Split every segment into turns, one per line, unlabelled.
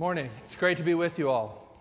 Morning. It's great to be with you all.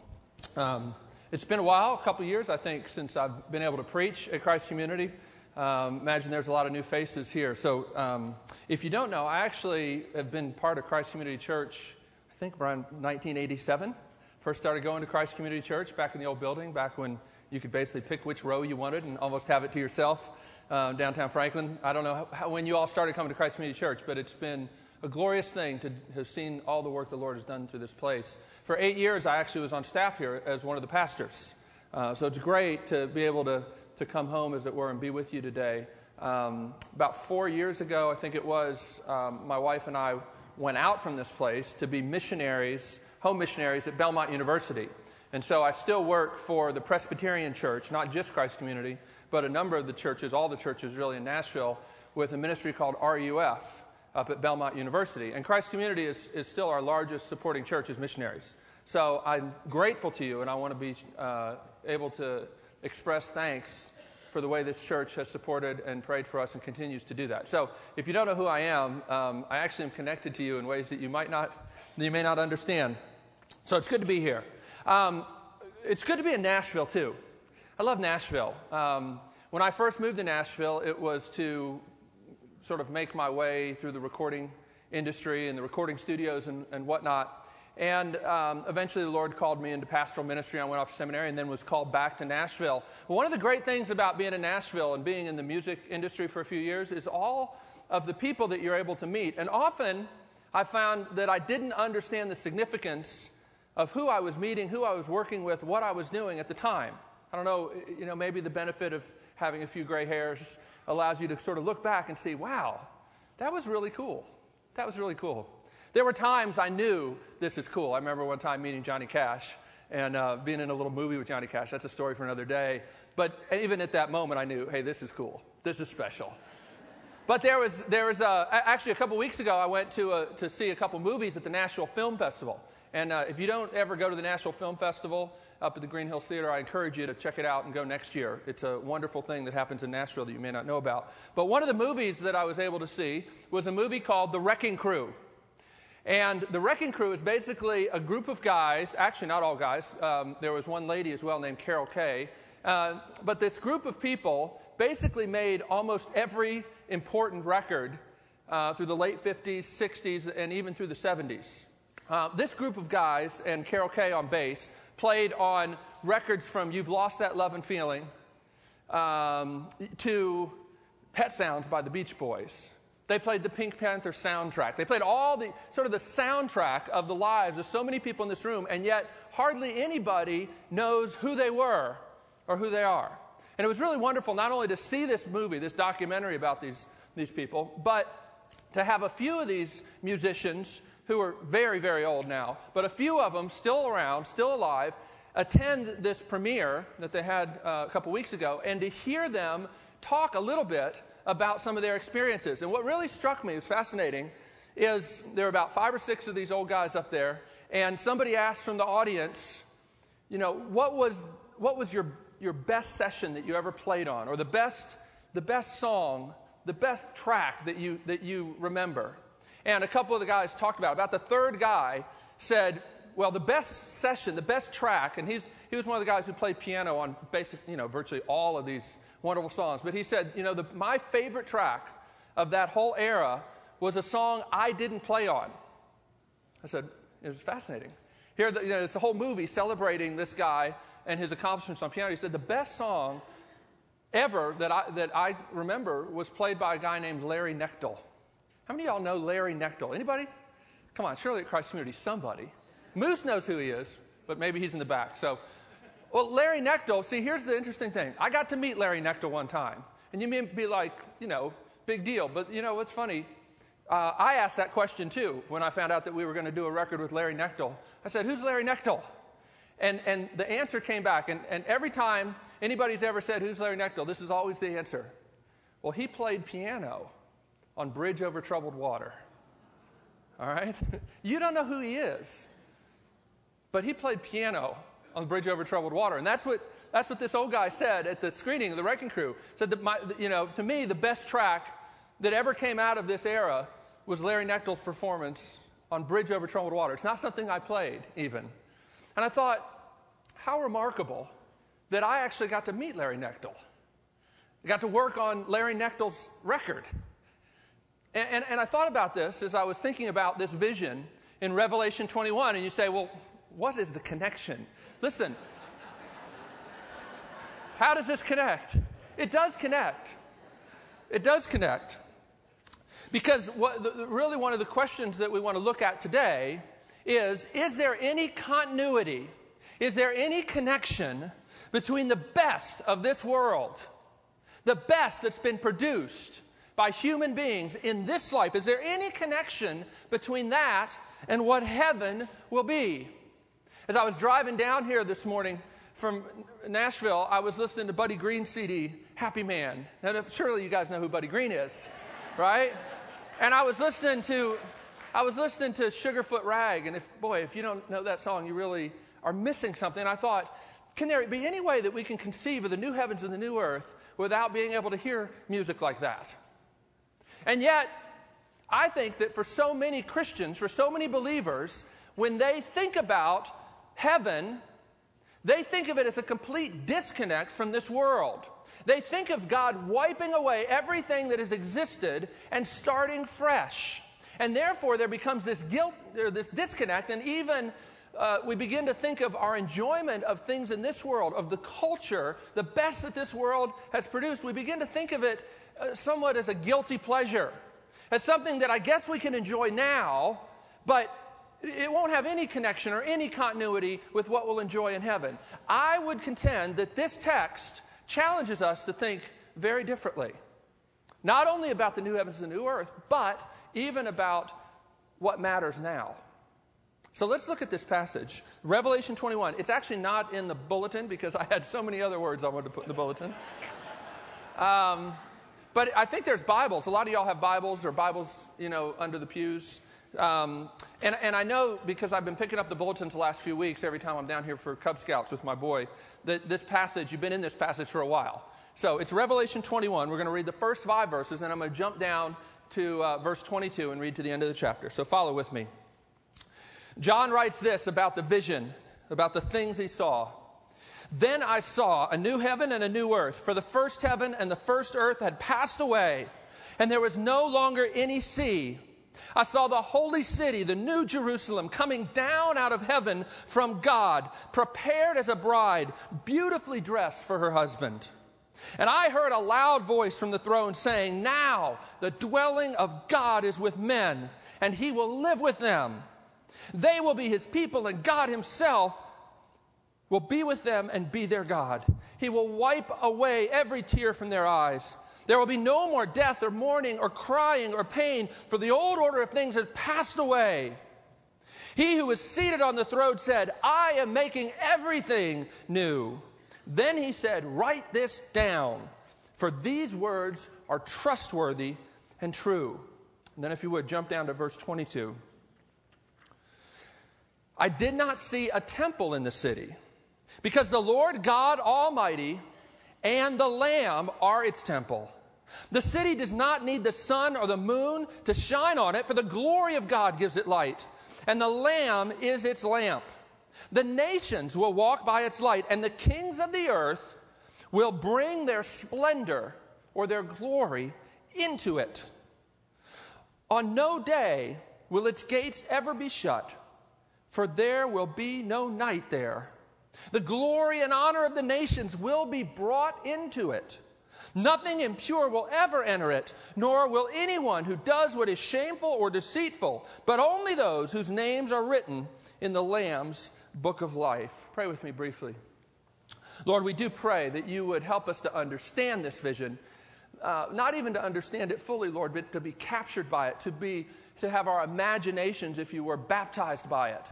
Um, it's been a while, a couple years, I think, since I've been able to preach at Christ Community. Um, imagine there's a lot of new faces here. So, um, if you don't know, I actually have been part of Christ Community Church, I think around 1987. First started going to Christ Community Church back in the old building, back when you could basically pick which row you wanted and almost have it to yourself uh, downtown Franklin. I don't know how, when you all started coming to Christ Community Church, but it's been a glorious thing to have seen all the work the Lord has done through this place. For eight years, I actually was on staff here as one of the pastors. Uh, so it's great to be able to, to come home, as it were, and be with you today. Um, about four years ago, I think it was, um, my wife and I went out from this place to be missionaries, home missionaries at Belmont University. And so I still work for the Presbyterian Church, not just Christ Community, but a number of the churches, all the churches really in Nashville, with a ministry called RUF up at Belmont University. And Christ Community is, is still our largest supporting church as missionaries. So I'm grateful to you, and I want to be uh, able to express thanks for the way this church has supported and prayed for us and continues to do that. So if you don't know who I am, um, I actually am connected to you in ways that you might not, you may not understand. So it's good to be here. Um, it's good to be in Nashville too. I love Nashville. Um, when I first moved to Nashville, it was to sort of make my way through the recording industry and the recording studios and, and whatnot. And um, eventually, the Lord called me into pastoral ministry. I went off to seminary and then was called back to Nashville. One of the great things about being in Nashville and being in the music industry for a few years is all of the people that you're able to meet. And often, I found that I didn't understand the significance of who I was meeting, who I was working with, what I was doing at the time. I don't know, you know, maybe the benefit of having a few gray hairs allows you to sort of look back and see, wow, that was really cool. That was really cool. There were times I knew this is cool. I remember one time meeting Johnny Cash and uh, being in a little movie with Johnny Cash. That's a story for another day. But even at that moment, I knew, hey, this is cool. This is special. But there was, there was a, actually a couple weeks ago, I went to, a, to see a couple movies at the Nashville Film Festival. And uh, if you don't ever go to the Nashville Film Festival, up at the Green Hills Theater. I encourage you to check it out and go next year. It's a wonderful thing that happens in Nashville that you may not know about. But one of the movies that I was able to see was a movie called The Wrecking Crew. And the Wrecking Crew is basically a group of guys, actually, not all guys, um, there was one lady as well named Carol Kaye. Uh, but this group of people basically made almost every important record uh, through the late 50s, 60s, and even through the 70s. Uh, this group of guys and Carol Kaye on bass played on records from You've Lost That Lovin' Feeling um, to Pet Sounds by the Beach Boys. They played the Pink Panther soundtrack. They played all the sort of the soundtrack of the lives of so many people in this room, and yet hardly anybody knows who they were or who they are. And it was really wonderful not only to see this movie, this documentary about these, these people, but to have a few of these musicians who are very, very old now, but a few of them still around, still alive, attend this premiere that they had uh, a couple weeks ago and to hear them talk a little bit about some of their experiences. And what really struck me, was fascinating, is there are about five or six of these old guys up there, and somebody asked from the audience, you know, what was, what was your, your best session that you ever played on, or the best, the best song, the best track that you, that you remember? And a couple of the guys talked about it. About the third guy said, well, the best session, the best track, and he's, he was one of the guys who played piano on basic, you know, virtually all of these wonderful songs. But he said, you know, the, my favorite track of that whole era was a song I didn't play on. I said, it was fascinating. Here, the, you know, a whole movie celebrating this guy and his accomplishments on piano. He said, the best song ever that I, that I remember was played by a guy named Larry Knechtel. How many of y'all know Larry Knechtel? Anybody? Come on, surely at Christ Community, somebody. Moose knows who he is, but maybe he's in the back. So, well, Larry Knechtel, see, here's the interesting thing. I got to meet Larry Knechtel one time. And you may be like, you know, big deal. But you know what's funny? Uh, I asked that question too when I found out that we were going to do a record with Larry Knechtel. I said, Who's Larry Knechtel? And, and the answer came back. And, and every time anybody's ever said, Who's Larry Knechtel? this is always the answer. Well, he played piano on Bridge Over Troubled Water. All right? you don't know who he is. But he played piano on Bridge Over Troubled Water. And that's what, that's what this old guy said at the screening of The Wrecking Crew. Said that, my, you know, to me, the best track that ever came out of this era was Larry Knechtel's performance on Bridge Over Troubled Water. It's not something I played, even. And I thought, how remarkable that I actually got to meet Larry Knechtel. I got to work on Larry Knechtel's record. And, and, and, I thought about this as I was thinking about this vision in Revelation 21. And you say, well, what is the connection? Listen, how does this connect? It does connect. It does connect. Because what, the, really, one of the questions that we want to look at today is Is there any continuity? Is there any connection between the best of this world, the best that's been produced by human beings in this life? Is there any connection between that and what heaven will be? As I was driving down here this morning from Nashville, I was listening to Buddy Greene's CD, Happy Man. Now, surely you guys know who Buddy Greene is, right? And I was listening to, I was listening to Sugarfoot Rag, and if boy, if you don't know that song, you really are missing something. I thought, can there be any way that we can conceive of the new heavens and the new earth without being able to hear music like that? And yet, I think that for so many Christians, for so many believers, when they think about heaven, they think of it as a complete disconnect from this world. They think of God wiping away everything that has existed and starting fresh. And therefore, there becomes this guilt, or this disconnect, and even uh, we begin to think of our enjoyment of things in this world, of the culture, the best that this world has produced. We begin to think of it somewhat as a guilty pleasure, as something that I guess we can enjoy now, but it won't have any connection or any continuity with what we'll enjoy in heaven. I would contend that this text challenges us to think very differently. Not only about the new heavens and the new earth, but even about what matters now. So let's look at this passage. Revelation 21. It's actually not in the bulletin because I had so many other words I wanted to put in the bulletin. Um, but I think there's Bibles. A lot of y'all have Bibles or Bibles, you know, under the pews. Um, and, and I know because I've been picking up the bulletins the last few weeks, every time I'm down here for Cub Scouts with my boy, that this passage, you've been in this passage for a while. So it's Revelation 21. We're going to read the first five verses, and I'm going to jump down to uh, verse 22 and read to the end of the chapter. So follow with me. John writes this about the vision, about the things he saw. Then I saw a new heaven and a new earth, for the first heaven and the first earth had passed away, and there was no longer any sea. I saw the holy city, the new Jerusalem, coming down out of heaven from God, prepared as a bride, beautifully dressed for her husband. And I heard a loud voice from the throne saying, Now the dwelling of God is with men, and he will live with them. They will be his people, and God himself will be with them and be their God. He will wipe away every tear from their eyes. There will be no more death or mourning or crying or pain, for the old order of things has passed away. He who is seated on the throne said, I am making everything new. Then he said, Write this down, for these words are trustworthy and true. And then, if you would, jump down to verse 22. I did not see a temple in the city, because the Lord God Almighty and the Lamb are its temple. The city does not need the sun or the moon to shine on it, for the glory of God gives it light, and the Lamb is its lamp. The nations will walk by its light, and the kings of the earth will bring their splendor or their glory into it. On no day will its gates ever be shut, for there will be no night there. The glory and honor of the nations will be brought into it. Nothing impure will ever enter it, nor will anyone who does what is shameful or deceitful, but only those whose names are written in the Lamb's book of life. Pray with me briefly. Lord, we do pray that you would help us to understand this vision, uh, not even to understand it fully, Lord, but to be captured by it, to be to have our imaginations, if you were, baptized by it.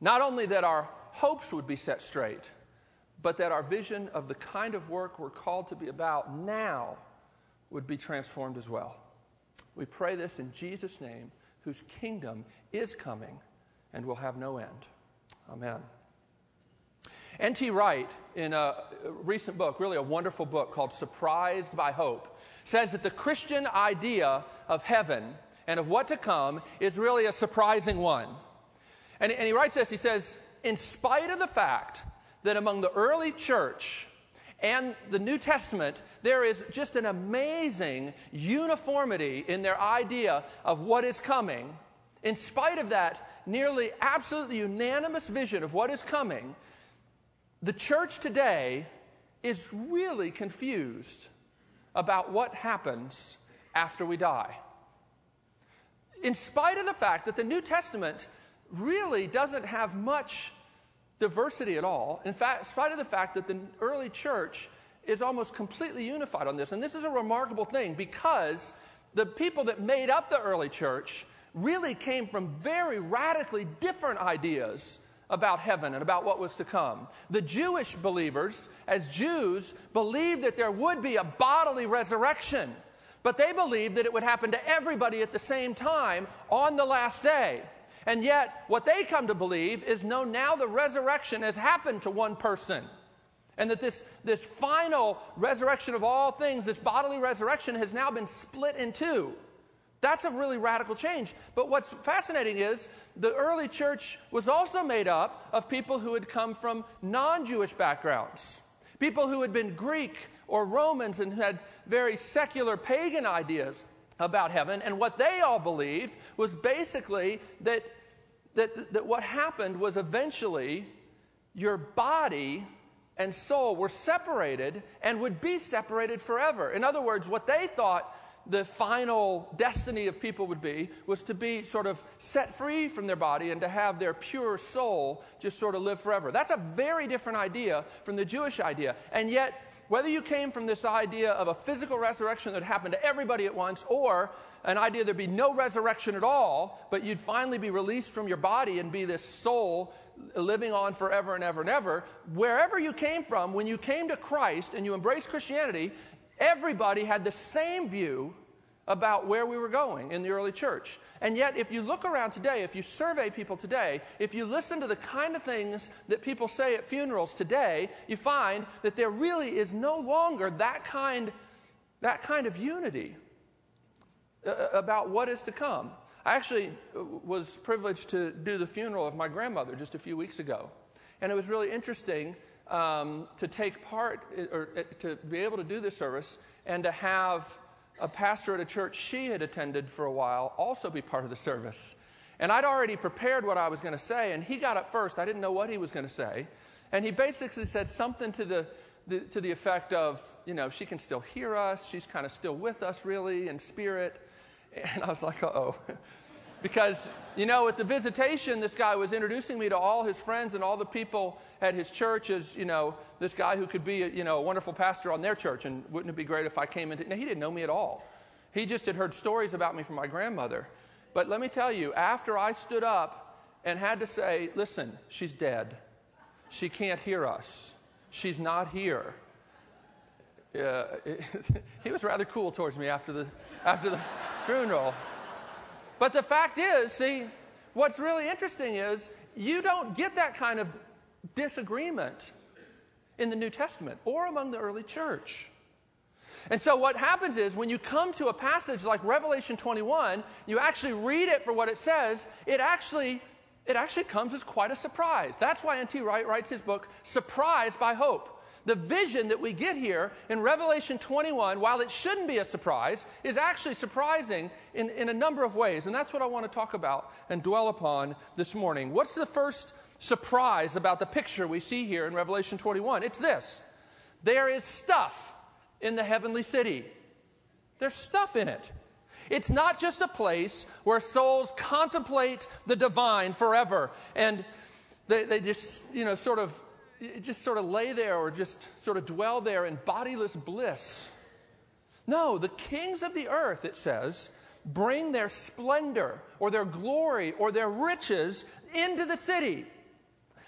Not only that our hopes would be set straight, but that our vision of the kind of work we're called to be about now would be transformed as well. We pray this in Jesus' name, whose kingdom is coming and will have no end. Amen. N.T. Wright, in a recent book, really a wonderful book called Surprised by Hope, says that the Christian idea of heaven and of what to come is really a surprising one. And, and he writes this he says, In spite of the fact that among the early church and the New Testament, there is just an amazing uniformity in their idea of what is coming. In spite of that nearly absolutely unanimous vision of what is coming, the church today is really confused about what happens after we die. In spite of the fact that the New Testament really doesn't have much diversity at all, in fact, in spite of the fact that the early church is almost completely unified on this. And this is a remarkable thing because the people that made up the early church really came from very radically different ideas about heaven and about what was to come. The Jewish believers, as Jews, believed that there would be a bodily resurrection, but they believed that it would happen to everybody at the same time on the last day. And yet, what they come to believe is no, now the resurrection has happened to one person. And that this, this final resurrection of all things, this bodily resurrection, has now been split in two. That's a really radical change. But what's fascinating is the early church was also made up of people who had come from non Jewish backgrounds, people who had been Greek or Romans and had very secular pagan ideas about heaven. And what they all believed was basically that, that, that what happened was eventually your body and soul were separated and would be separated forever. In other words, what they thought the final destiny of people would be was to be sort of set free from their body and to have their pure soul just sort of live forever. That's a very different idea from the Jewish idea. And yet, whether you came from this idea of a physical resurrection that happened to everybody at once, or an idea there'd be no resurrection at all, but you'd finally be released from your body and be this soul living on forever and ever and ever, wherever you came from, when you came to Christ and you embraced Christianity, everybody had the same view about where we were going in the early church. And yet, if you look around today, if you survey people today, if you listen to the kind of things that people say at funerals today, you find that there really is no longer that kind, that kind of unity uh, uh, about what is to come. I actually uh, was privileged to do the funeral of my grandmother just a few weeks ago. And it was really interesting um, to take part or to be able to do this service and to have a pastor at a church she had attended for a while also be part of the service. And I'd already prepared what I was going to say, and he got up first. I didn't know what he was going to say. And he basically said something to the, the, to the effect of, you know, she can still hear us. She's kind of still with us, really, in spirit. And I was like, uh oh. Because, you know, at the visitation, this guy was introducing me to all his friends and all the people at his church as, you know, this guy who could be, a, you know, a wonderful pastor on their church. And wouldn't it be great if I came into... No, he didn't know me at all. He just had heard stories about me from my grandmother. But let me tell you, after I stood up and had to say, listen, she's dead. She can't hear us. She's not here. Uh, he was rather cool towards me after the, after the funeral. But the fact is, see, what's really interesting is you don't get that kind of disagreement in the New Testament or among the early church. And so, what happens is when you come to a passage like Revelation 21, you actually read it for what it says, it actually, it actually comes as quite a surprise. That's why N.T. Wright writes his book, Surprised by Hope. The vision that we get here in Revelation 21, while it shouldn't be a surprise, is actually surprising in, in a number of ways. And that's what I want to talk about and dwell upon this morning. What's the first surprise about the picture we see here in Revelation 21. It's this there is stuff in the heavenly city, there's stuff in it. It's not just a place where souls contemplate the divine forever and they, they just, you know, sort of just sort of lay there or just sort of dwell there in bodiless bliss. No, the kings of the earth, it says, bring their splendor or their glory or their riches into the city.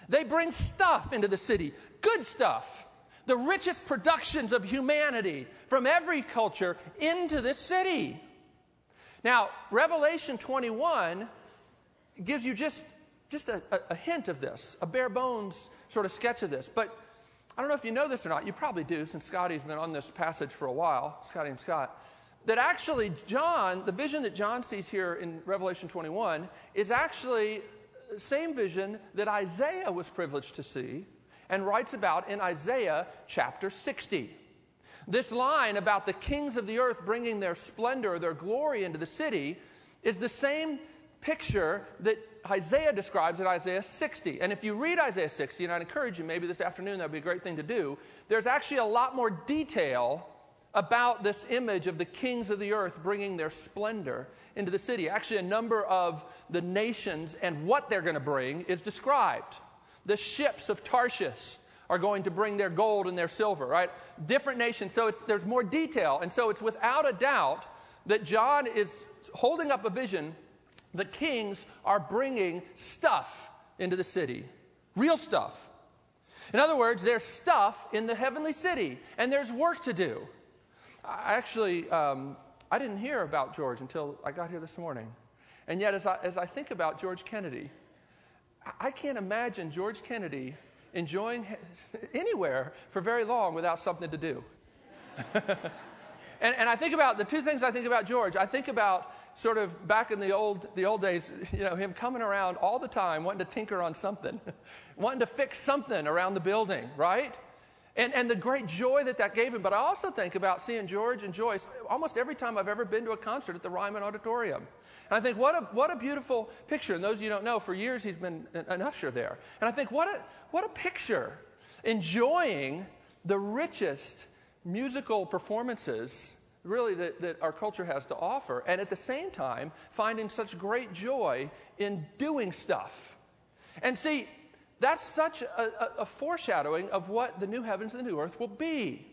They bring stuff into the city, good stuff, the richest productions of humanity from every culture into this city. Now, Revelation 21 gives you just, just a, a, hint of this, a bare bones sort of sketch of this. But I don't know if you know this or not. You probably do, since Scotty's been on this passage for a while, Scotty and Scott. that actually John, the vision that John sees here in Revelation 21, is actually the same vision that Isaiah was privileged to see and writes about in Isaiah chapter 60. This line about the kings of the earth bringing their splendor, their glory into the city, is the same picture that Isaiah describes in Isaiah 60. And if you read Isaiah 60, and I'd encourage you, maybe this afternoon that would be a great thing to do, there's actually a lot more detail about this image of the kings of the earth bringing their splendor into the city. Actually, a number of the nations and what they're going to bring is described. The ships of Tarshish are going to bring their gold and their silver, right? Different nations. So there's more detail. And so it's without a doubt that John is holding up a vision. The kings are bringing stuff into the city, real stuff. In other words, there's stuff in the heavenly city, and there's work to do. I actually, um, I didn't hear about George until I got here this morning. And yet, as I, as I think about George Kennedy, I can't imagine George Kennedy enjoying anywhere for very long without something to do. and, and I think about the two things I think about George. I think about sort of back in the old, the old days, you know, him coming around all the time wanting to tinker on something, wanting to fix something around the building, right? And, and the great joy that that gave him. But I also think about seeing George and Joyce almost every time I've ever been to a concert at the Ryman Auditorium. And I think, what a, what a beautiful picture. And those of you don't know, for years he's been an, an usher there. And I think, what a, what a picture. Enjoying the richest musical performances really that, that, our culture has to offer, and at the same time, finding such great joy in doing stuff. And see, that's such a, a, foreshadowing of what the new heavens and the new earth will be.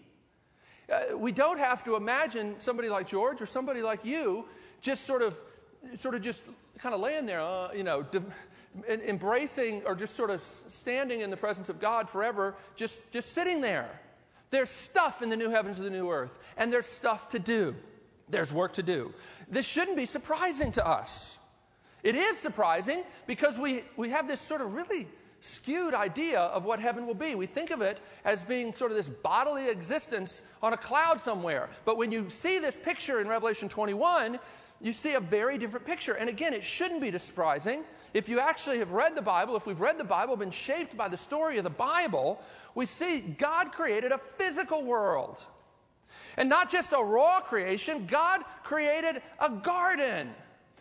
Uh, we don't have to imagine somebody like George or somebody like you just sort of, sort of just kind of laying there, uh, you know, embracing or just sort of standing in the presence of God forever, just, just sitting there. There's stuff in the new heavens and the new earth, and there's stuff to do. There's work to do. This shouldn't be surprising to us. It is surprising because we, we have this sort of really skewed idea of what heaven will be. We think of it as being sort of this bodily existence on a cloud somewhere. But when you see this picture in Revelation 21, you see a very different picture. And again, it shouldn't be surprising. If you actually have read the Bible, if we've read the Bible, been shaped by the story of the Bible, we see God created a physical world. And not just a raw creation, God created a garden,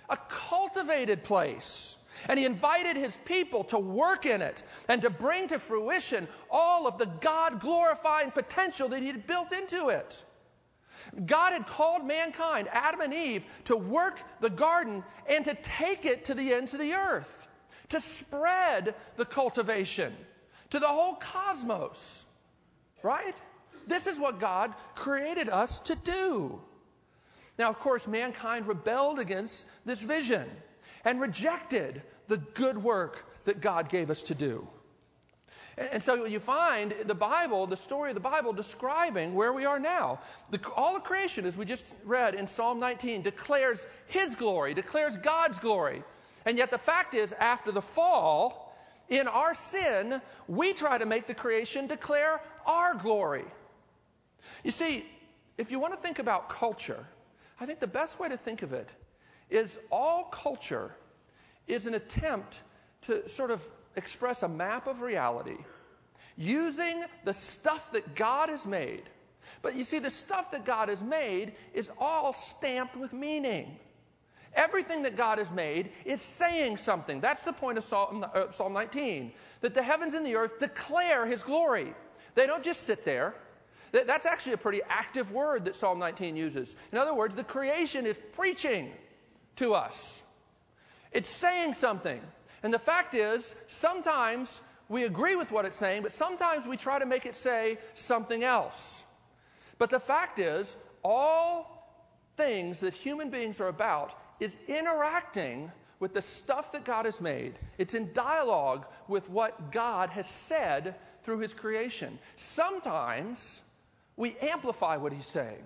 a cultivated place. And he invited his people to work in it and to bring to fruition all of the God glorifying potential that he had built into it. God had called mankind, Adam and Eve, to work the garden and to take it to the ends of the earth, to spread the cultivation to the whole cosmos. Right? This is what God created us to do. Now, of course, mankind rebelled against this vision and rejected the good work that God gave us to do. And so you find the Bible, the story of the Bible, describing where we are now. The, all of creation, as we just read in Psalm 19, declares His glory, declares God's glory. And yet the fact is, after the fall, in our sin, we try to make the creation declare our glory. You see, if you want to think about culture, I think the best way to think of it is all culture is an attempt to sort of express a map of reality using the stuff that God has made. But you see, the stuff that God has made is all stamped with meaning. Everything that God has made is saying something. That's the point of Psalm, uh, 19 that the heavens and the earth declare his glory. They don't just sit there. That's actually a pretty active word that Psalm 19 uses. In other words, the creation is preaching to us. It's saying something. And the fact is, sometimes we agree with what it's saying, but sometimes we try to make it say something else. But the fact is, all things that human beings are about is interacting with the stuff that God has made. It's in dialogue with what God has said through his creation. Sometimes we amplify what he's saying.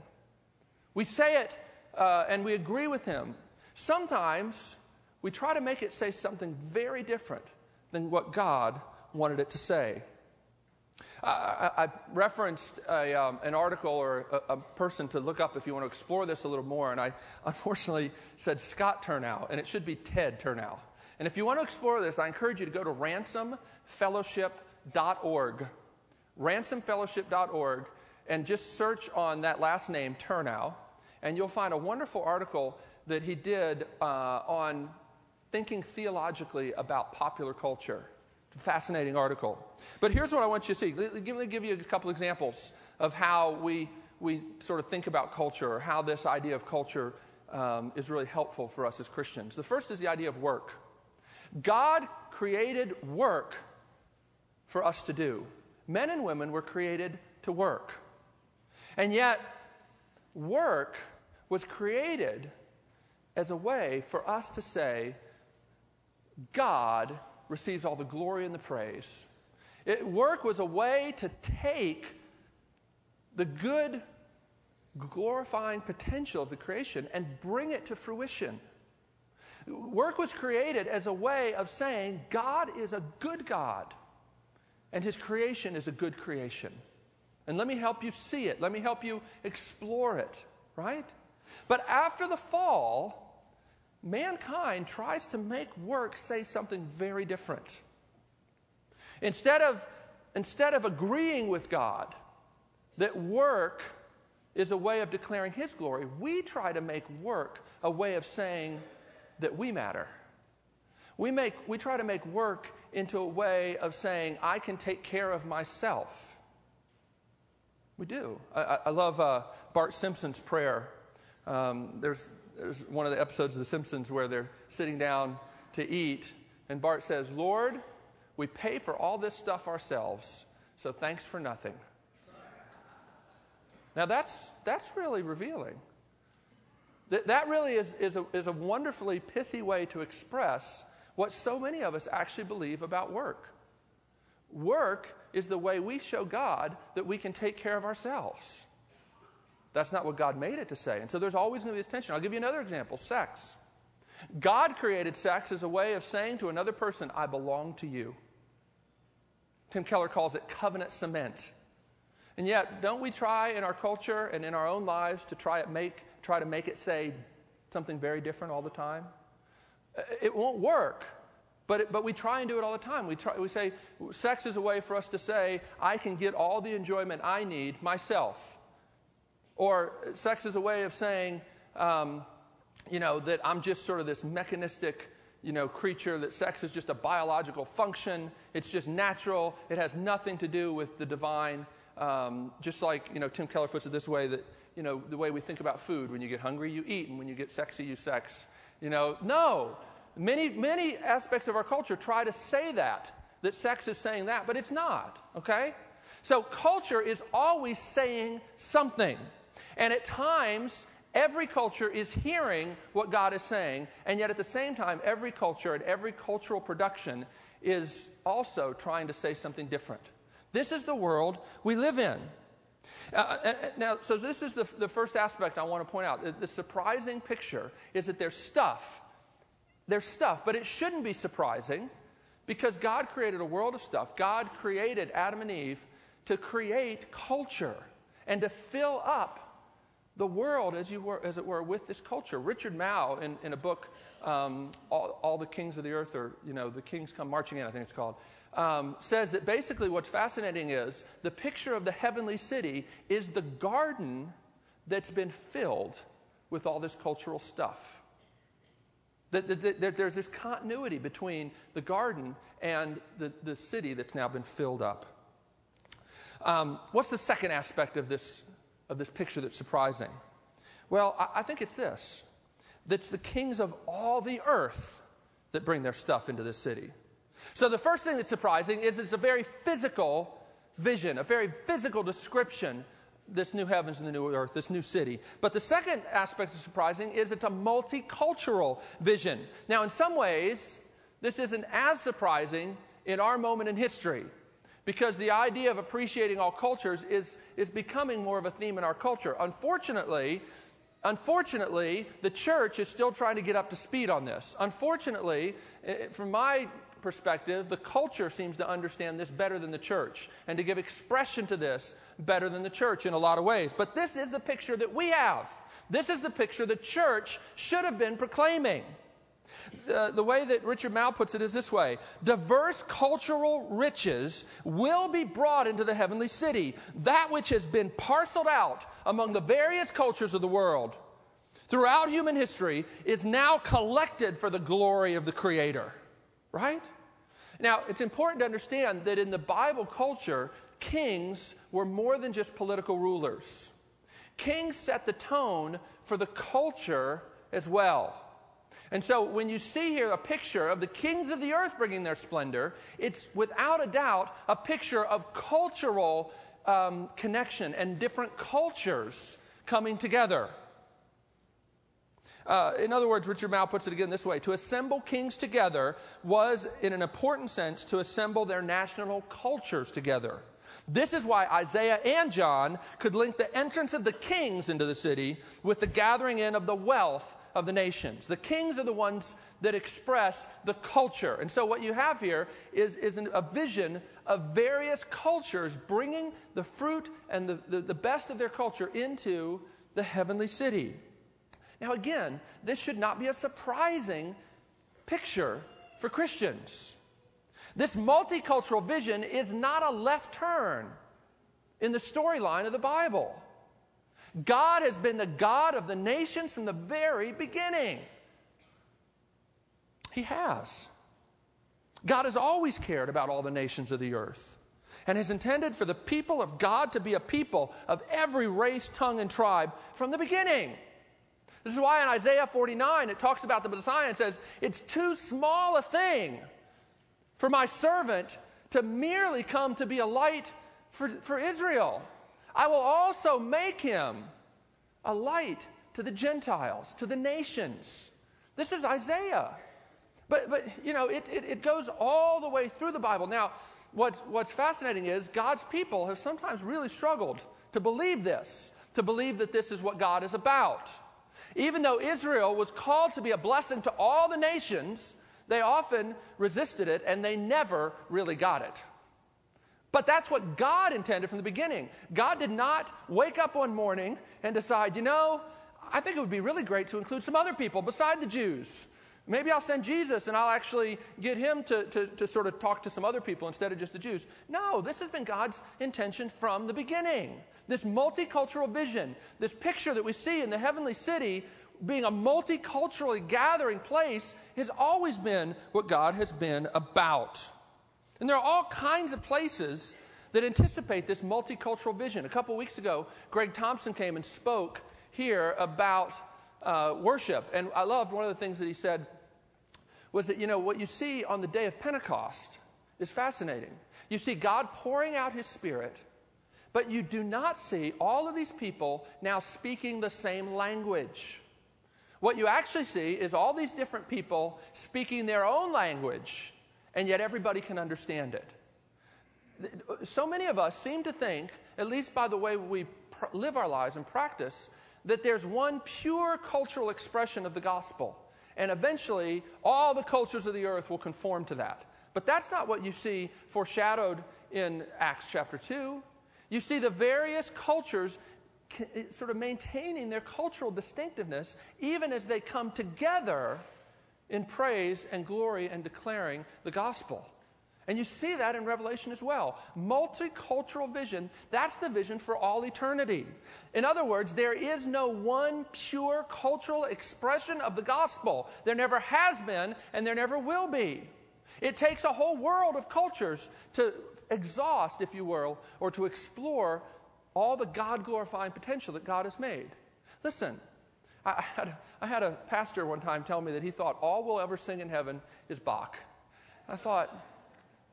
We say it uh, and we agree with him. Sometimes we try to make it say something very different than what God wanted it to say. I, referenced a, um, an article or a, a, person to look up if you want to explore this a little more, and I unfortunately said Scott Turnau, and it should be Ted Turnau. And if you want to explore this, I encourage you to go to ransomfellowship.org. Ransomfellowship.org, and just search on that last name, Turnau, and you'll find a wonderful article that he did uh, on thinking theologically about popular culture. Fascinating article. But here's what I want you to see. Let me give you a couple examples of how we, we sort of think about culture or how this idea of culture um, is really helpful for us as Christians. The first is the idea of work. God created work for us to do. Men and women were created to work. And yet, work was created as a way for us to say, God receives all the glory and the praise. It, work was a way to take the good, glorifying potential of the creation and bring it to fruition. Work was created as a way of saying God is a good God and his creation is a good creation. And let me help you see it, let me help you explore it, right? But after the fall, mankind tries to make work say something very different. Instead of, instead of agreeing with God that work is a way of declaring His glory, we try to make work a way of saying that we matter. We, make, we try to make work into a way of saying, I can take care of myself. We do. I, I love uh, Bart Simpson's prayer. Um, there's there's one of the episodes of The Simpsons where they're sitting down to eat, and Bart says, Lord, we pay for all this stuff ourselves, so thanks for nothing. Now, that's, that's really revealing. That, that really is, is, a, is a wonderfully pithy way to express what so many of us actually believe about work. Work is the way we show God that we can take care of ourselves. That's not what God made it to say. And so there's always going to be this tension. I'll give you another example sex. God created sex as a way of saying to another person, I belong to you. Tim Keller calls it covenant cement. And yet, don't we try in our culture and in our own lives to try, it make, try to make it say something very different all the time? It won't work, but, it, but we try and do it all the time. We, try, we say sex is a way for us to say, I can get all the enjoyment I need myself. Or sex is a way of saying, um, you know, that I'm just sort of this mechanistic, you know, creature, that sex is just a biological function. It's just natural. It has nothing to do with the divine. Um, just like, you know, Tim Keller puts it this way that, you know, the way we think about food when you get hungry, you eat, and when you get sexy, you sex. You know, no. Many, many aspects of our culture try to say that, that sex is saying that, but it's not, okay? So culture is always saying something. And at times, every culture is hearing what God is saying, and yet at the same time, every culture and every cultural production is also trying to say something different. This is the world we live in. Uh, uh, uh now, so this is the, the first aspect I want to point out. The, the surprising picture is that there's stuff. There's stuff, but it shouldn't be surprising because God created a world of stuff. God created Adam and Eve to create culture and to fill up the world, as, you were, as it were, with this culture. Richard Mouw, in, in a book, um, all, all, the Kings of the Earth, or, you know, The Kings Come Marching In, I think it's called, um, says that basically what's fascinating is the picture of the heavenly city is the garden that's been filled with all this cultural stuff. That, that, that there's this continuity between the garden and the, the city that's now been filled up. Um, what's the second aspect of this of this picture that's surprising? Well, I, I think it's this that's the kings of all the earth that bring their stuff into this city. So the first thing that's surprising is it's a very physical vision, a very physical description this new heavens and the new earth, this new city. But the second aspect that's surprising is it's a multicultural vision. Now, in some ways, this isn't as surprising in our moment in history because the idea of appreciating all cultures is, is becoming more of a theme in our culture. Unfortunately, unfortunately, the church is still trying to get up to speed on this. Unfortunately, from my perspective, the culture seems to understand this better than the church and to give expression to this better than the church in a lot of ways. But this is the picture that we have. This is the picture the church should have been proclaiming. Uh, the way that Richard Mouw puts it is this way diverse cultural riches will be brought into the heavenly city. That which has been parceled out among the various cultures of the world throughout human history is now collected for the glory of the Creator. Right? Now, it's important to understand that in the Bible culture, kings were more than just political rulers. Kings set the tone for the culture as well. And so when you see here a picture of the kings of the earth bringing their splendor, it's without a doubt a picture of cultural um, connection and different cultures coming together. Uh, in other words, Richard Mouw puts it again this way To assemble kings together was, in an important sense, to assemble their national cultures together. This is why Isaiah and John could link the entrance of the kings into the city with the gathering in of the wealth of the nations. The kings are the ones that express the culture. And so, what you have here is, is an, a vision of various cultures bringing the fruit and the, the, the best of their culture into the heavenly city. Now, again, this should not be a surprising picture for Christians. This multicultural vision is not a left turn in the storyline of the Bible. God has been the God of the nations from the very beginning. He has. God has always cared about all the nations of the earth and has intended for the people of God to be a people of every race, tongue, and tribe from the beginning. This is why in Isaiah 49 it talks about the Messiah and says, It's too small a thing for my servant to merely come to be a light for, for Israel. I will also make him a light to the Gentiles, to the nations. This is Isaiah. But, but you know, it, it, it goes all the way through the Bible. Now, what's, what's fascinating is God's people have sometimes really struggled to believe this, to believe that this is what God is about. Even though Israel was called to be a blessing to all the nations, they often resisted it and they never really got it. But that's what God intended from the beginning. God did not wake up one morning and decide, you know, I think it would be really great to include some other people beside the Jews. Maybe I'll send Jesus and I'll actually get him to, to, to, sort of talk to some other people instead of just the Jews. No, this has been God's intention from the beginning. This multicultural vision, this picture that we see in the heavenly city being a multiculturally gathering place, has always been what God has been about. And there are all kinds of places that anticipate this multicultural vision. A couple weeks ago, Greg Thompson came and spoke here about uh, worship. And I loved one of the things that he said was that, you know, what you see on the day of Pentecost is fascinating. You see God pouring out his spirit, but you do not see all of these people now speaking the same language. What you actually see is all these different people speaking their own language and yet everybody can understand it. So many of us seem to think, at least by the way we pr- live our lives and practice, that there's one pure cultural expression of the gospel. And eventually, all the cultures of the earth will conform to that. But that's not what you see foreshadowed in Acts chapter 2. You see the various cultures sort of maintaining their cultural distinctiveness even as they come together in praise and glory and declaring the gospel. And you see that in Revelation as well. Multicultural vision, that's the vision for all eternity. In other words, there is no one pure cultural expression of the gospel. There never has been, and there never will be. It takes a whole world of cultures to exhaust, if you will, or to explore all the God glorifying potential that God has made. Listen, I had, I had a pastor one time tell me that he thought all we'll ever sing in heaven is Bach. I thought,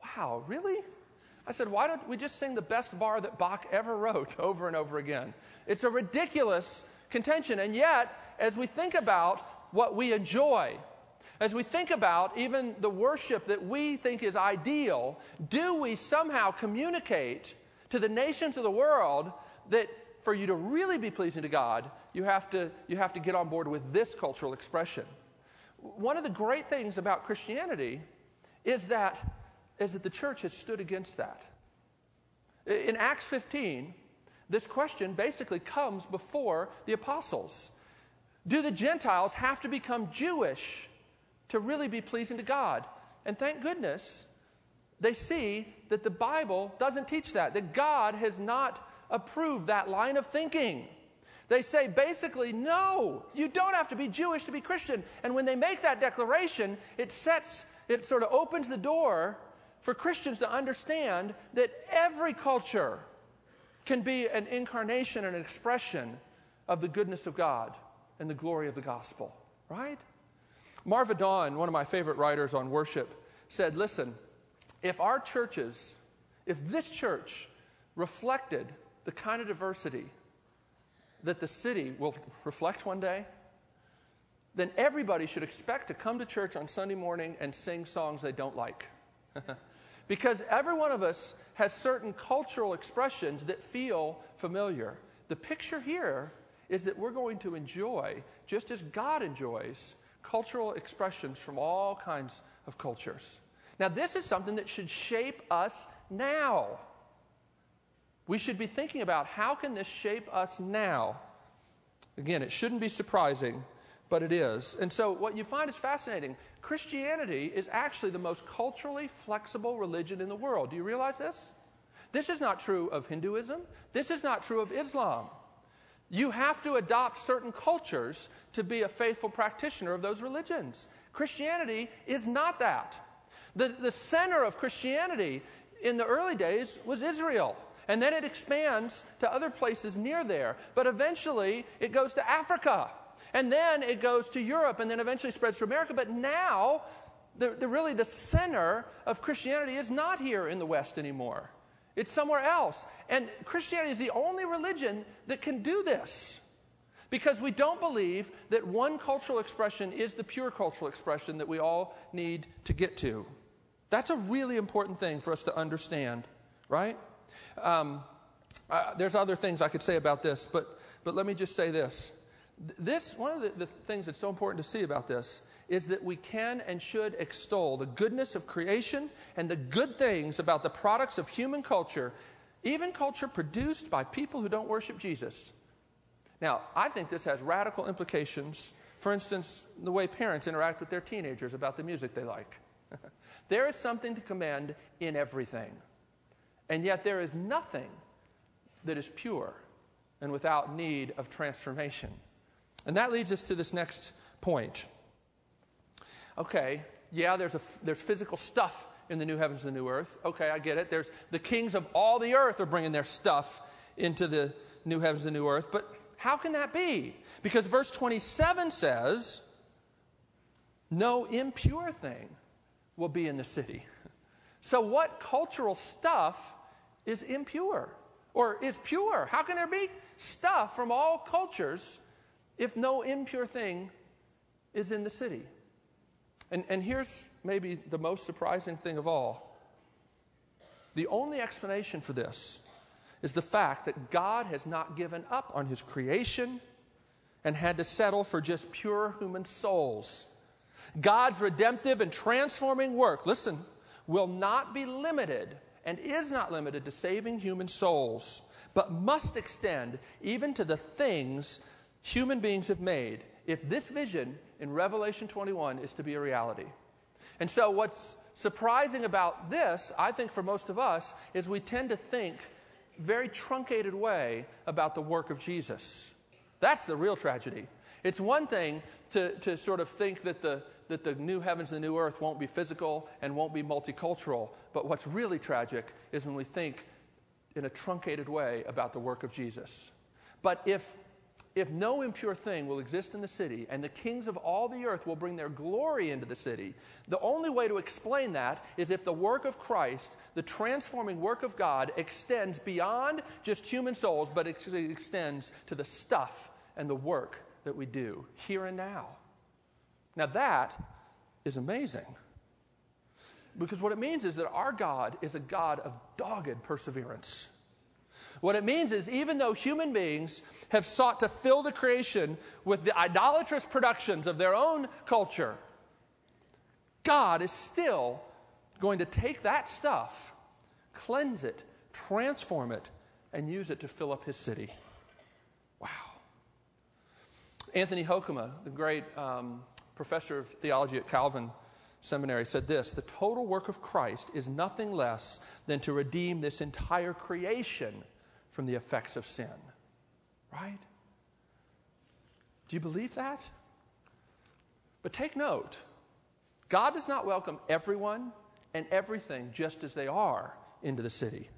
wow, really? I said, why don't we just sing the best bar that Bach ever wrote over and over again? It's a ridiculous contention. And yet, as we think about what we enjoy, as we think about even the worship that we think is ideal, do we somehow communicate to the nations of the world that for you to really be pleasing to God, you have to, you have to get on board with this cultural expression. One of the great things about Christianity is that, is that the church has stood against that. In Acts 15, this question basically comes before the apostles. Do the Gentiles have to become Jewish to really be pleasing to God? And thank goodness they see that the Bible doesn't teach that, that God has not approved that line of thinking. They say basically, no, you don't have to be Jewish to be Christian. And when they make that declaration, it sets, it sort of opens the door for Christians to understand that every culture can be an incarnation and an expression of the goodness of God and the glory of the gospel, right? Marva Dawn, one of my favorite writers on worship, said, Listen, if our churches, if this church reflected the kind of diversity that the city will reflect one day, then everybody should expect to come to church on Sunday morning and sing songs they don't like. because every one of us has certain cultural expressions that feel familiar. The picture here is that we're going to enjoy, just as God enjoys, cultural expressions from all kinds of cultures. Now, this is something that should shape us now. We should be thinking about how can this shape us now? Again, it shouldn't be surprising, but it is. And so what you find is fascinating. Christianity is actually the most culturally flexible religion in the world. Do you realize this? This is not true of Hinduism. This is not true of Islam. You have to adopt certain cultures to be a faithful practitioner of those religions. Christianity is not that. The, the center of Christianity in the early days was Israel. And then it expands to other places near there. But eventually it goes to Africa. And then it goes to Europe and then eventually spreads to America. But now, the, the, really, the center of Christianity is not here in the West anymore. It's somewhere else. And Christianity is the only religion that can do this. Because we don't believe that one cultural expression is the pure cultural expression that we all need to get to. That's a really important thing for us to understand, right? Um, uh, there's other things I could say about this, but, but let me just say this. This, one of the, the things that's so important to see about this is that we can and should extol the goodness of creation and the good things about the products of human culture, even culture produced by people who don't worship Jesus. Now, I think this has radical implications. For instance, the way parents interact with their teenagers about the music they like. There is something to commend in everything. And yet there is nothing that is pure and without need of transformation. And that leads us to this next point. Okay, yeah, there's, a, there's physical stuff in the new heavens and the new earth. Okay, I get it. There's the kings of all the earth are bringing their stuff into the new heavens and the new earth. But how can that be? Because verse 27 says, no impure thing will be in the city. So, what cultural stuff is impure or is pure? How can there be stuff from all cultures if no impure thing is in the city? And, and here's maybe the most surprising thing of all the only explanation for this is the fact that God has not given up on his creation and had to settle for just pure human souls. God's redemptive and transforming work, listen, will not be limited and is not limited to saving human souls, but must extend even to the things human beings have made if this vision in Revelation 21 is to be a reality. And so, what's surprising about this, I think for most of us, is we tend to think very truncated way about the work of Jesus. That's the real tragedy. It's one thing to, to sort of think that the, that the new heavens and the new earth won't be physical and won't be multicultural. But what's really tragic is when we think in a truncated way about the work of Jesus. But if, if no impure thing will exist in the city and the kings of all the earth will bring their glory into the city, the only way to explain that is if the work of Christ, the transforming work of God, extends beyond just human souls, but it extends to the stuff and the work that we do here and now. Now, that is amazing. Because what it means is that our God is a God of dogged perseverance. What it means is, even though human beings have sought to fill the creation with the idolatrous productions of their own culture, God is still going to take that stuff, cleanse it, transform it, and use it to fill up his city. Wow. Anthony Hoekema, the great um, professor of theology at Calvin Seminary, said this The total work of Christ is nothing less than to redeem this entire creation from the effects of sin. Right? Do you believe that? But take note God does not welcome everyone and everything just as they are into the city.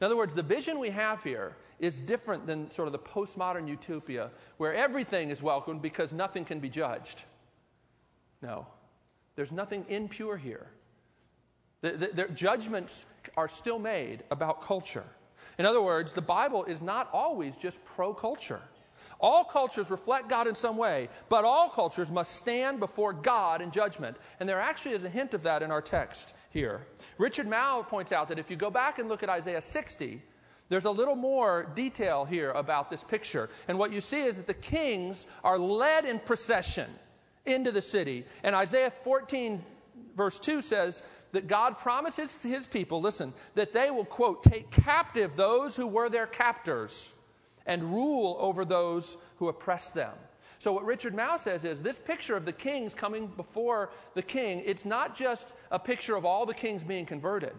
In other words, the vision we have here is different than sort of the postmodern utopia where everything is welcomed because nothing can be judged. No, there's nothing impure here. The, the, the judgments are still made about culture. In other words, the Bible is not always just pro culture. All cultures reflect God in some way, but all cultures must stand before God in judgment. And there actually is a hint of that in our text here. Richard Mouw points out that if you go back and look at Isaiah 60, there's a little more detail here about this picture. And what you see is that the kings are led in procession into the city. And Isaiah 14, verse 2 says that God promises his people, listen, that they will, quote, take captive those who were their captors and rule over those who oppress them. So, what Richard Mouw says is this picture of the kings coming before the king, it's not just a picture of all the kings being converted.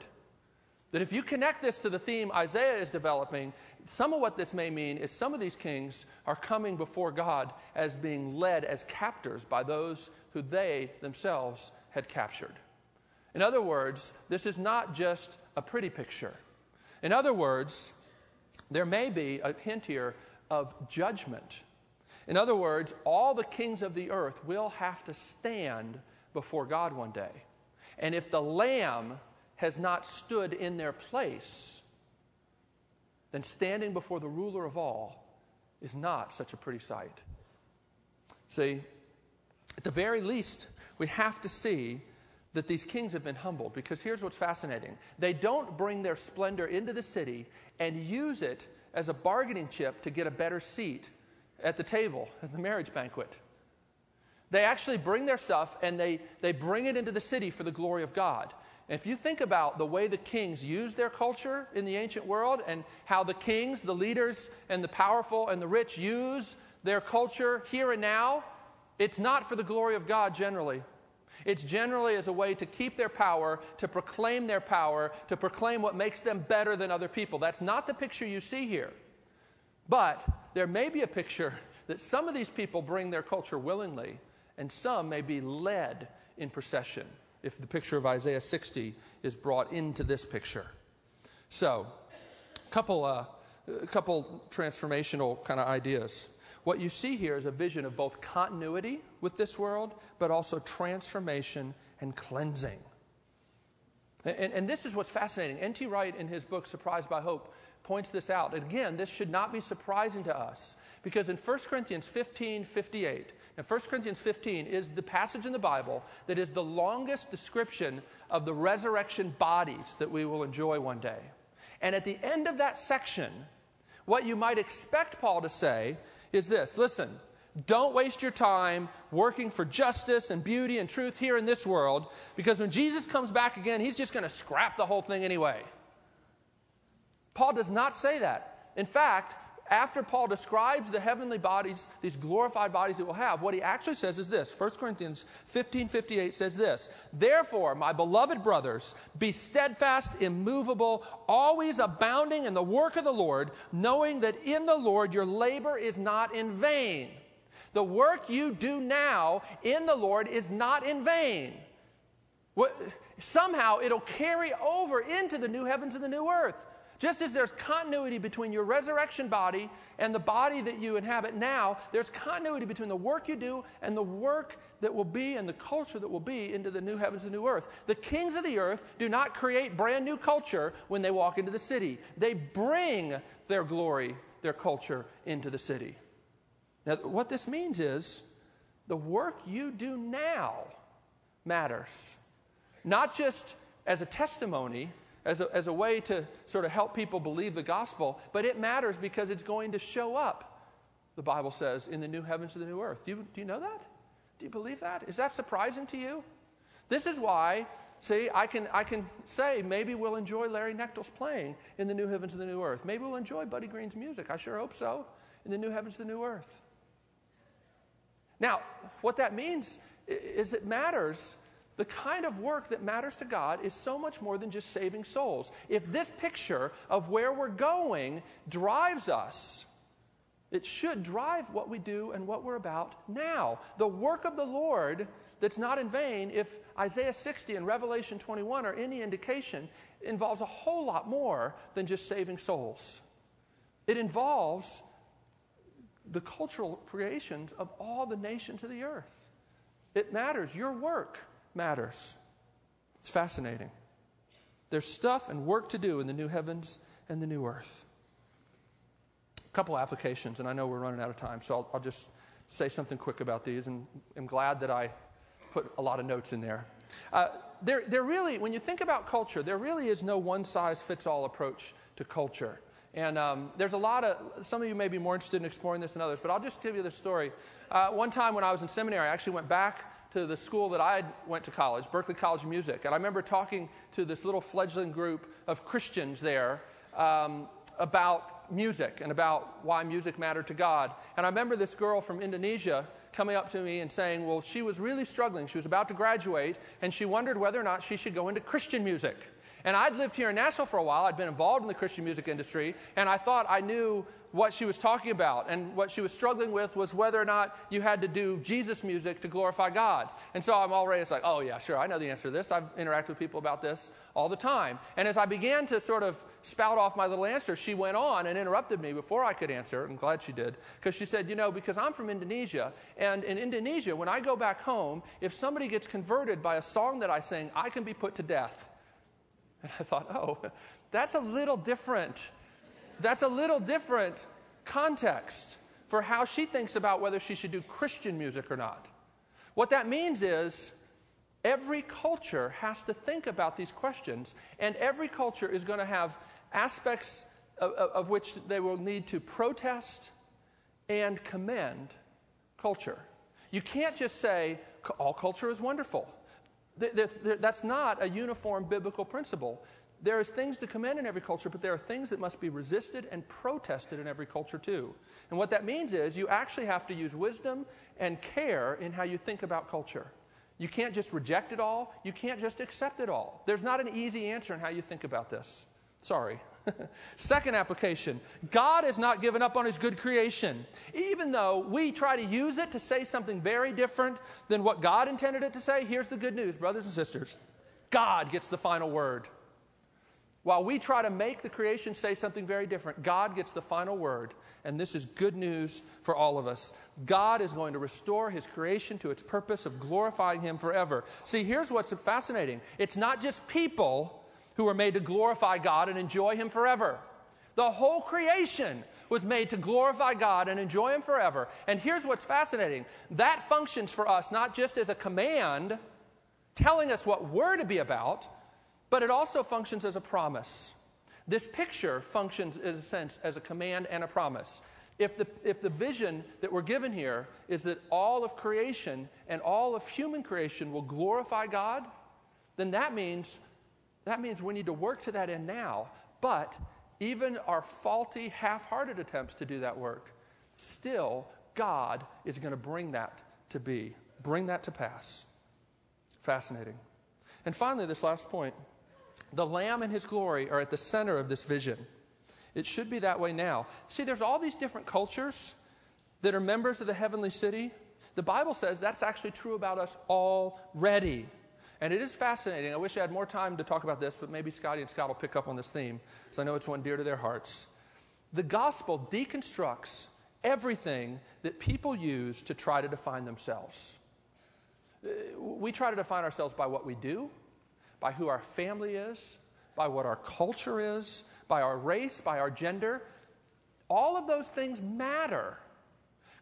That if you connect this to the theme Isaiah is developing, some of what this may mean is some of these kings are coming before God as being led as captors by those who they themselves had captured. In other words, this is not just a pretty picture. In other words, there may be a hint here of judgment. In other words, all the kings of the earth will have to stand before God one day. And if the Lamb has not stood in their place, then standing before the ruler of all is not such a pretty sight. See, at the very least, we have to see that these kings have been humbled because here's what's fascinating they don't bring their splendor into the city and use it as a bargaining chip to get a better seat at the table at the marriage banquet. They actually bring their stuff and they, they bring it into the city for the glory of God. If you think about the way the kings used their culture in the ancient world and how the kings, the leaders, and the powerful and the rich use their culture here and now, it's not for the glory of God generally. It's generally as a way to keep their power, to proclaim their power, to proclaim what makes them better than other people. That's not the picture you see here. But there may be a picture that some of these people bring their culture willingly, and some may be led in procession if the picture of Isaiah 60 is brought into this picture. So, a couple, uh, a couple transformational kind of ideas. What you see here is a vision of both continuity with this world, but also transformation and cleansing. And, and this is what's fascinating. N.T. Wright, in his book, Surprised by Hope, points this out. And again, this should not be surprising to us because in 1 Corinthians 15 58, and 1 Corinthians 15 is the passage in the Bible that is the longest description of the resurrection bodies that we will enjoy one day. And at the end of that section, what you might expect Paul to say is this listen, don't waste your time working for justice and beauty and truth here in this world because when Jesus comes back again, he's just going to scrap the whole thing anyway. Paul does not say that. In fact, after Paul describes the heavenly bodies, these glorified bodies that we'll have, what he actually says is this 1 Corinthians 15 58 says this Therefore, my beloved brothers, be steadfast, immovable, always abounding in the work of the Lord, knowing that in the Lord your labor is not in vain. The work you do now in the Lord is not in vain. What, somehow it'll carry over into the new heavens and the new earth. Just as there's continuity between your resurrection body and the body that you inhabit now, there's continuity between the work you do and the work that will be and the culture that will be into the new heavens and new earth. The kings of the earth do not create brand new culture when they walk into the city, they bring their glory, their culture into the city. Now, what this means is the work you do now matters, not just as a testimony as a, as a way to sort of help people believe the gospel, but it matters because it's going to show up, the Bible says, in the new heavens and the new earth. Do you, do you know that? Do you believe that? Is that surprising to you? This is why See, I can, I can say maybe we'll enjoy Larry Knechtel's playing in the new heavens and the new earth. Maybe we'll enjoy Buddy Greene's music. I sure hope so. In the new heavens and the new earth. Now, what that means is it matters. The kind of work that matters to God is so much more than just saving souls. If this picture of where we're going drives us, it should drive what we do and what we're about now. The work of the Lord that's not in vain if Isaiah 60 and Revelation 21 are any indication, involves a whole lot more than just saving souls. It involves the cultural creations of all the nations of the earth. It matters. Your work matters. It's fascinating. There's stuff and work to do in the new heavens and the new earth. A couple applications, and I know we're running out of time, so I'll, I'll just say something quick about these, and I'm glad that I put a lot of notes in there. Uh, there, there really, when you think about culture, there really is no one size fits all approach to culture. And um, there's a lot of, some of you may be more interested in exploring this than others, but I'll just give you this story. Uh, one time when I was in seminary, I actually went back to the school that I went to college, Berklee College of Music. And I remember talking to this little fledgling group of Christians there um, about music and about why music mattered to God. And I remember this girl from Indonesia coming up to me and saying, well, she was really struggling. She was about to graduate, and she wondered whether or not she should go into Christian music. And I'd lived here in Nashville for a while. I'd been involved in the Christian music industry, and I thought I knew what she was talking about. And what she was struggling with was whether or not you had to do Jesus music to glorify God. And so I'm already, it's like, oh, yeah, sure, I know the answer to this. I've interacted with people about this all the time. And as I began to sort of spout off my little answer, she went on and interrupted me before I could answer. I'm glad she did. Because she said, you know, because I'm from Indonesia, and in Indonesia, when I go back home, if somebody gets converted by a song that I sing, I can be put to death. And I thought, oh, that's a little different. That's a little different context for how she thinks about whether she should do Christian music or not. What that means is every culture has to think about these questions, and every culture is going to have aspects of, of, which they will need to protest and commend culture. You can't just say all culture is wonderful. That's not a uniform biblical principle. There is things to commend in every culture, but there are things that must be resisted and protested in every culture too. And what that means is you actually have to use wisdom and care in how you think about culture. You can't just reject it all, you can't just accept it all. There's not an easy answer in how you think about this. Sorry. Second application God has not given up on his good creation. Even though we try to use it to say something very different than what God intended it to say, here's the good news, brothers and sisters God gets the final word. While we try to make the creation say something very different, God gets the final word. And this is good news for all of us. God is going to restore his creation to its purpose of glorifying him forever. See, here's what's fascinating it's not just people who are made to glorify God and enjoy him forever. The whole creation was made to glorify God and enjoy him forever. And here's what's fascinating that functions for us not just as a command telling us what we're to be about but it also functions as a promise. This picture functions, in a sense, as a command and a promise. If the, if the vision that we're given here is that all of creation and all of human creation will glorify God, then that means, that means we need to work to that end now. But even our faulty, half hearted attempts to do that work, still, God is going to bring that to be, bring that to pass. Fascinating. And finally, this last point the Lamb and His glory are at the center of this vision. It should be that way now. See, there's all these different cultures that are members of the heavenly city. The Bible says that's actually true about us already. And it is fascinating. I wish I had more time to talk about this, but maybe Scotty and Scott will pick up on this theme, because I know it's one dear to their hearts. The gospel deconstructs everything that people use to try to define themselves. Uh, we try to define ourselves by what we do, by who our family is, by what our culture is, by our race, by our gender. All of those things matter.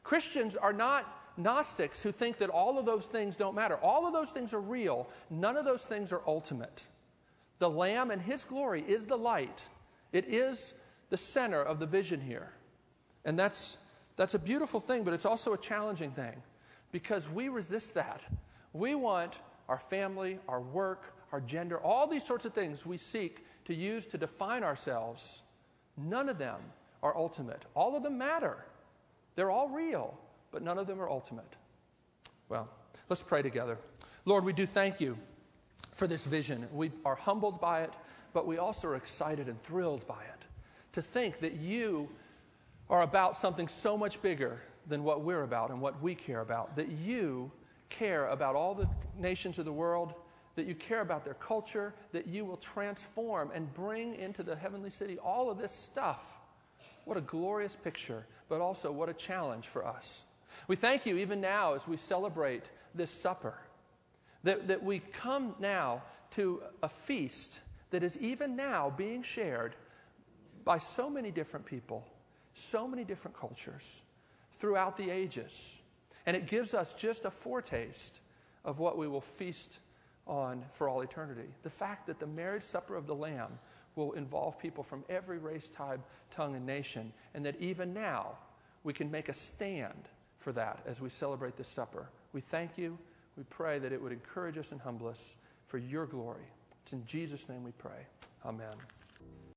Christians are not Gnostics who think that all of those things don't matter. All of those things are real, none of those things are ultimate. The Lamb and His glory is the light, it is the center of the vision here. And that's, that's a beautiful thing, but it's also a challenging thing because we resist that. We want our family, our work, our gender, all these sorts of things we seek to use to define ourselves, none of them are ultimate. All of them matter. They're all real, but none of them are ultimate. Well, let's pray together. Lord, we do thank you for this vision. We are humbled by it, but we also are excited and thrilled by it. To think that you are about something so much bigger than what we're about and what we care about, that you care about all the nations of the world, that you care about their culture, that you will transform and bring into the heavenly city all of this stuff. What a glorious picture, but also what a challenge for us. We thank you even now as we celebrate this supper, that, that we come now to a feast that is even now being shared by so many different people, so many different cultures throughout the ages. And it gives us just a foretaste of what we will feast on for all eternity. The fact that the marriage supper of the Lamb will involve people from every race, type, tongue, and nation, and that even now we can make a stand for that as we celebrate this supper. We thank you. We pray that it would encourage us and humble us for your glory. It's in Jesus' name we pray. Amen.